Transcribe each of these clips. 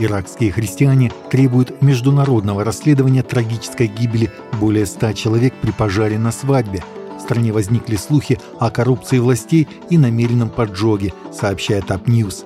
Иракские христиане требуют международного расследования трагической гибели более ста человек при пожаре на свадьбе. В стране возникли слухи о коррупции властей и намеренном поджоге, сообщает News.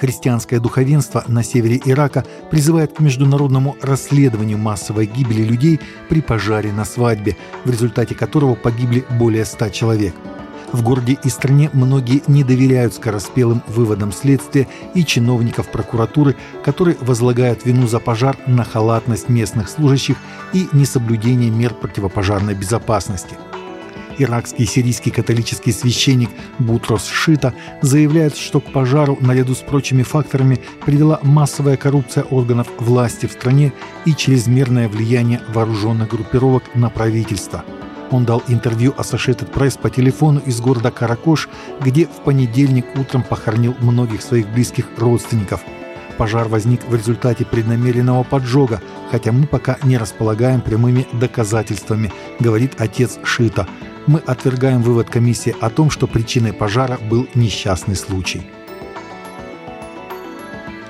Христианское духовенство на севере Ирака призывает к международному расследованию массовой гибели людей при пожаре на свадьбе, в результате которого погибли более ста человек – в городе и стране многие не доверяют скороспелым выводам следствия и чиновников прокуратуры, которые возлагают вину за пожар на халатность местных служащих и несоблюдение мер противопожарной безопасности. Иракский сирийский католический священник Бутрос Шита заявляет, что к пожару наряду с прочими факторами привела массовая коррупция органов власти в стране и чрезмерное влияние вооруженных группировок на правительство – он дал интервью Associated Press по телефону из города Каракош, где в понедельник утром похоронил многих своих близких родственников. Пожар возник в результате преднамеренного поджога, хотя мы пока не располагаем прямыми доказательствами, говорит отец Шита. Мы отвергаем вывод комиссии о том, что причиной пожара был несчастный случай.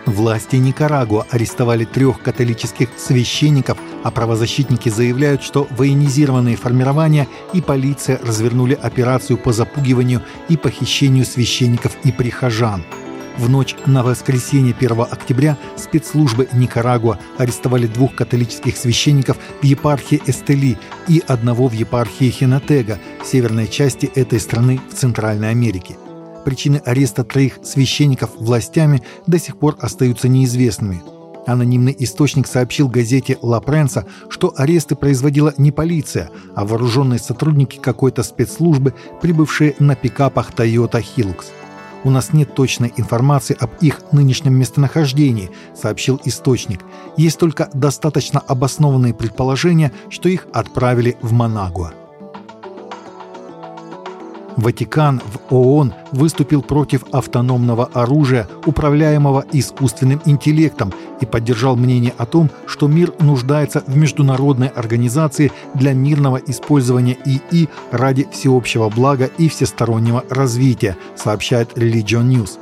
Власти Никарагуа арестовали трех католических священников, а правозащитники заявляют, что военизированные формирования и полиция развернули операцию по запугиванию и похищению священников и прихожан. В ночь на воскресенье 1 октября спецслужбы Никарагуа арестовали двух католических священников в епархии Эстели и одного в епархии Хинотега, северной части этой страны в Центральной Америке – Причины ареста троих священников властями до сих пор остаются неизвестными. Анонимный источник сообщил газете «Ла Пренса», что аресты производила не полиция, а вооруженные сотрудники какой-то спецслужбы, прибывшие на пикапах Toyota Hilux. «У нас нет точной информации об их нынешнем местонахождении», — сообщил источник. «Есть только достаточно обоснованные предположения, что их отправили в Манагуа». Ватикан в ООН выступил против автономного оружия, управляемого искусственным интеллектом, и поддержал мнение о том, что мир нуждается в международной организации для мирного использования ИИ ради всеобщего блага и всестороннего развития, сообщает Religion News.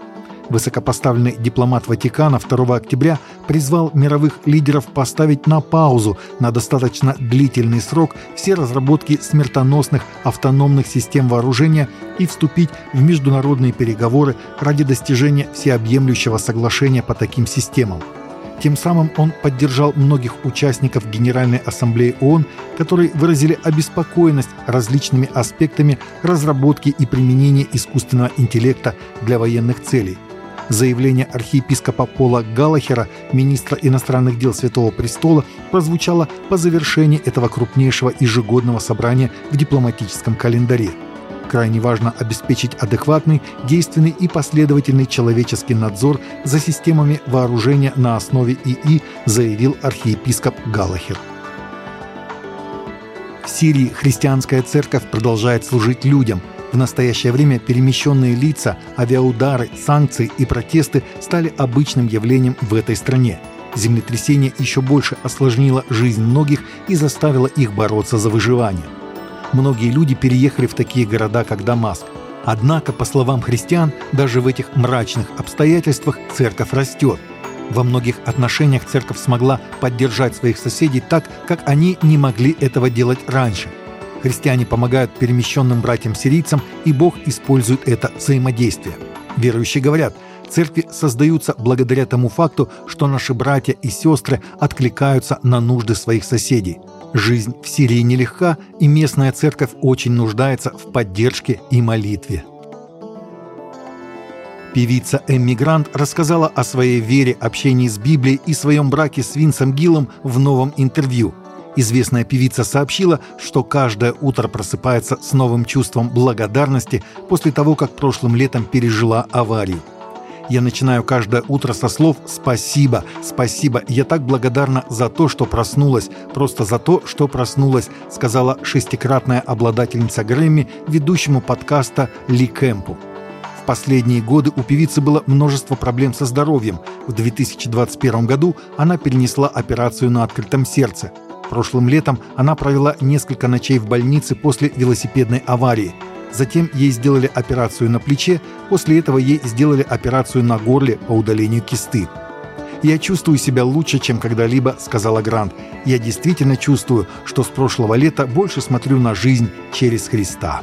Высокопоставленный дипломат Ватикана 2 октября призвал мировых лидеров поставить на паузу на достаточно длительный срок все разработки смертоносных автономных систем вооружения и вступить в международные переговоры ради достижения всеобъемлющего соглашения по таким системам. Тем самым он поддержал многих участников Генеральной Ассамблеи ООН, которые выразили обеспокоенность различными аспектами разработки и применения искусственного интеллекта для военных целей. Заявление архиепископа Пола Галахера, министра иностранных дел Святого Престола, прозвучало по завершении этого крупнейшего ежегодного собрания в дипломатическом календаре. Крайне важно обеспечить адекватный, действенный и последовательный человеческий надзор за системами вооружения на основе ИИ, заявил архиепископ Галахер. В Сирии христианская церковь продолжает служить людям – в настоящее время перемещенные лица, авиаудары, санкции и протесты стали обычным явлением в этой стране. Землетрясение еще больше осложнило жизнь многих и заставило их бороться за выживание. Многие люди переехали в такие города, как Дамаск. Однако, по словам христиан, даже в этих мрачных обстоятельствах церковь растет. Во многих отношениях церковь смогла поддержать своих соседей так, как они не могли этого делать раньше – Христиане помогают перемещенным братьям-сирийцам, и Бог использует это взаимодействие. Верующие говорят, церкви создаются благодаря тому факту, что наши братья и сестры откликаются на нужды своих соседей. Жизнь в Сирии нелегка, и местная церковь очень нуждается в поддержке и молитве. Певица Эмми Грант рассказала о своей вере, общении с Библией и своем браке с Винсом Гиллом в новом интервью – Известная певица сообщила, что каждое утро просыпается с новым чувством благодарности после того, как прошлым летом пережила аварию. Я начинаю каждое утро со слов «Спасибо, спасибо, я так благодарна за то, что проснулась, просто за то, что проснулась», сказала шестикратная обладательница Грэмми ведущему подкаста Ли Кэмпу. В последние годы у певицы было множество проблем со здоровьем. В 2021 году она перенесла операцию на открытом сердце – Прошлым летом она провела несколько ночей в больнице после велосипедной аварии. Затем ей сделали операцию на плече, после этого ей сделали операцию на горле по удалению кисты. «Я чувствую себя лучше, чем когда-либо», — сказала Грант. «Я действительно чувствую, что с прошлого лета больше смотрю на жизнь через Христа».